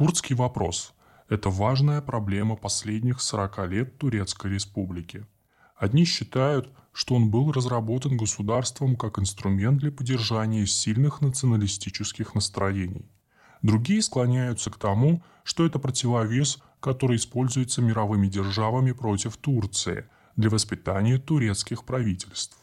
Курдский вопрос – это важная проблема последних 40 лет Турецкой республики. Одни считают, что он был разработан государством как инструмент для поддержания сильных националистических настроений. Другие склоняются к тому, что это противовес, который используется мировыми державами против Турции для воспитания турецких правительств.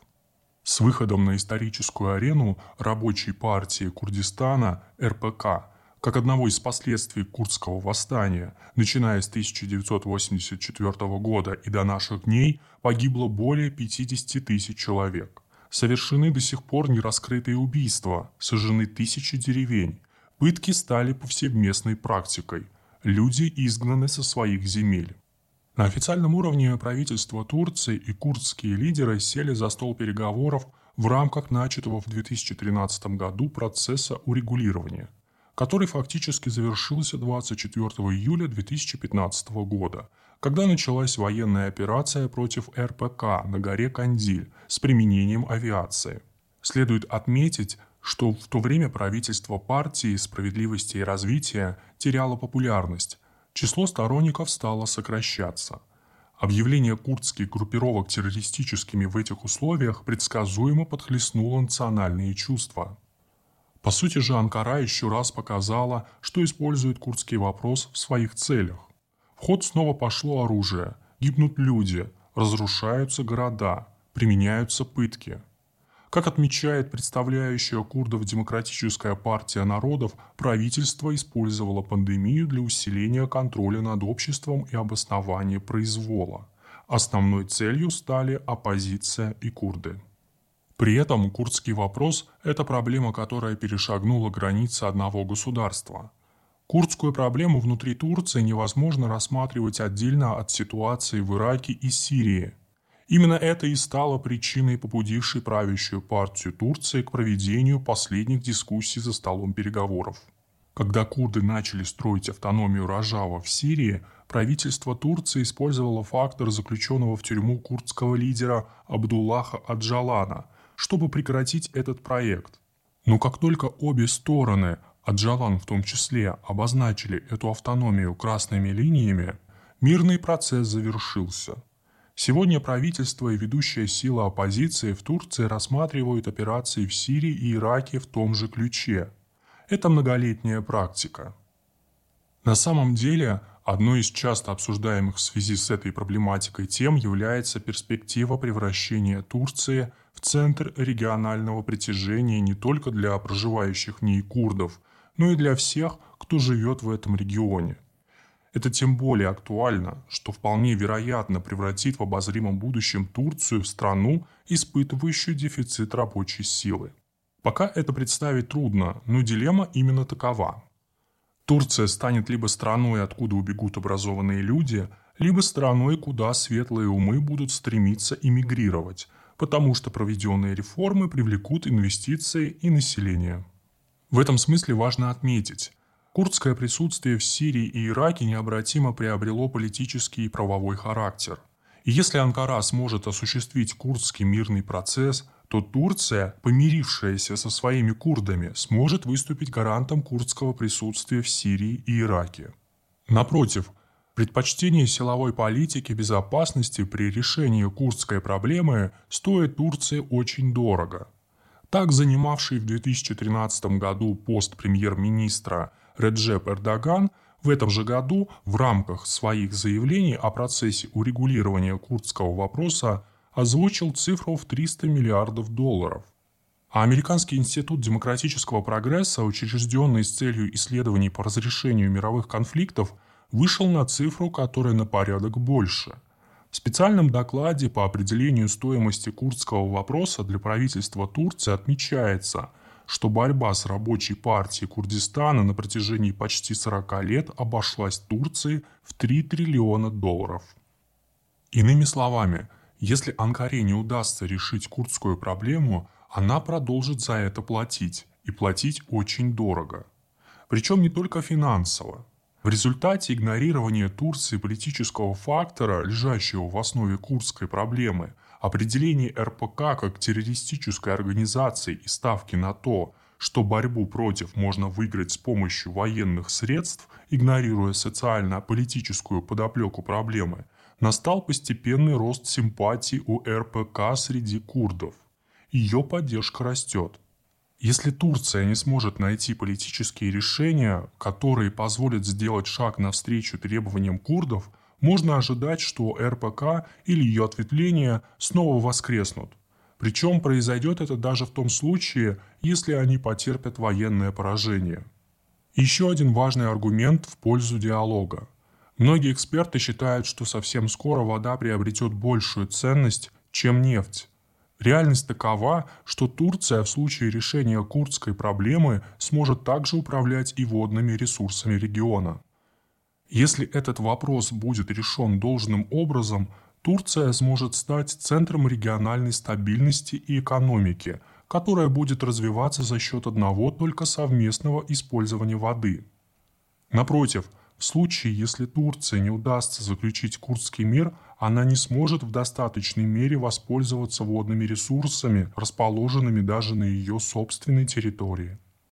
С выходом на историческую арену рабочей партии Курдистана РПК как одного из последствий Курдского восстания, начиная с 1984 года и до наших дней, погибло более 50 тысяч человек. Совершены до сих пор нераскрытые убийства, сожжены тысячи деревень. Пытки стали повсеместной практикой. Люди изгнаны со своих земель. На официальном уровне правительство Турции и курдские лидеры сели за стол переговоров в рамках начатого в 2013 году процесса урегулирования – который фактически завершился 24 июля 2015 года, когда началась военная операция против РПК на горе Кандиль с применением авиации. Следует отметить, что в то время правительство партии справедливости и развития теряло популярность, число сторонников стало сокращаться. Объявление курдских группировок террористическими в этих условиях предсказуемо подхлестнуло национальные чувства. По сути же Анкара еще раз показала, что использует курдский вопрос в своих целях. В ход снова пошло оружие, гибнут люди, разрушаются города, применяются пытки. Как отмечает представляющая курдов Демократическая партия народов, правительство использовало пандемию для усиления контроля над обществом и обоснования произвола. Основной целью стали оппозиция и курды. При этом курдский вопрос – это проблема, которая перешагнула границы одного государства. Курдскую проблему внутри Турции невозможно рассматривать отдельно от ситуации в Ираке и Сирии. Именно это и стало причиной, побудившей правящую партию Турции к проведению последних дискуссий за столом переговоров. Когда курды начали строить автономию Рожава в Сирии, правительство Турции использовало фактор заключенного в тюрьму курдского лидера Абдуллаха Аджалана – чтобы прекратить этот проект. Но как только обе стороны, Аджалан в том числе, обозначили эту автономию красными линиями, мирный процесс завершился. Сегодня правительство и ведущая сила оппозиции в Турции рассматривают операции в Сирии и Ираке в том же ключе. Это многолетняя практика. На самом деле, одной из часто обсуждаемых в связи с этой проблематикой тем является перспектива превращения Турции – в центр регионального притяжения не только для проживающих в ней курдов, но и для всех, кто живет в этом регионе. Это тем более актуально, что вполне вероятно превратит в обозримом будущем Турцию в страну, испытывающую дефицит рабочей силы. Пока это представить трудно, но дилемма именно такова. Турция станет либо страной, откуда убегут образованные люди, либо страной, куда светлые умы будут стремиться эмигрировать, потому что проведенные реформы привлекут инвестиции и население. В этом смысле важно отметить, курдское присутствие в Сирии и Ираке необратимо приобрело политический и правовой характер. И если Анкара сможет осуществить курдский мирный процесс, то Турция, помирившаяся со своими курдами, сможет выступить гарантом курдского присутствия в Сирии и Ираке. Напротив, Предпочтение силовой политики безопасности при решении курдской проблемы стоит Турции очень дорого. Так занимавший в 2013 году пост премьер-министра Реджеп Эрдоган в этом же году в рамках своих заявлений о процессе урегулирования курдского вопроса озвучил цифру в 300 миллиардов долларов. А Американский институт демократического прогресса, учрежденный с целью исследований по разрешению мировых конфликтов – вышел на цифру, которая на порядок больше. В специальном докладе по определению стоимости курдского вопроса для правительства Турции отмечается, что борьба с рабочей партией Курдистана на протяжении почти 40 лет обошлась Турции в 3 триллиона долларов. Иными словами, если Анкаре не удастся решить курдскую проблему, она продолжит за это платить, и платить очень дорого. Причем не только финансово. В результате игнорирования Турции политического фактора, лежащего в основе курдской проблемы, определение РПК как террористической организации и ставки на то, что борьбу против можно выиграть с помощью военных средств, игнорируя социально-политическую подоплеку проблемы, настал постепенный рост симпатий у РПК среди курдов. Ее поддержка растет. Если Турция не сможет найти политические решения, которые позволят сделать шаг навстречу требованиям курдов, можно ожидать, что РПК или ее ответвления снова воскреснут. Причем произойдет это даже в том случае, если они потерпят военное поражение. Еще один важный аргумент в пользу диалога. Многие эксперты считают, что совсем скоро вода приобретет большую ценность, чем нефть. Реальность такова, что Турция в случае решения курдской проблемы сможет также управлять и водными ресурсами региона. Если этот вопрос будет решен должным образом, Турция сможет стать центром региональной стабильности и экономики, которая будет развиваться за счет одного только совместного использования воды. Напротив, в случае, если Турции не удастся заключить Курдский мир, она не сможет в достаточной мере воспользоваться водными ресурсами, расположенными даже на ее собственной территории.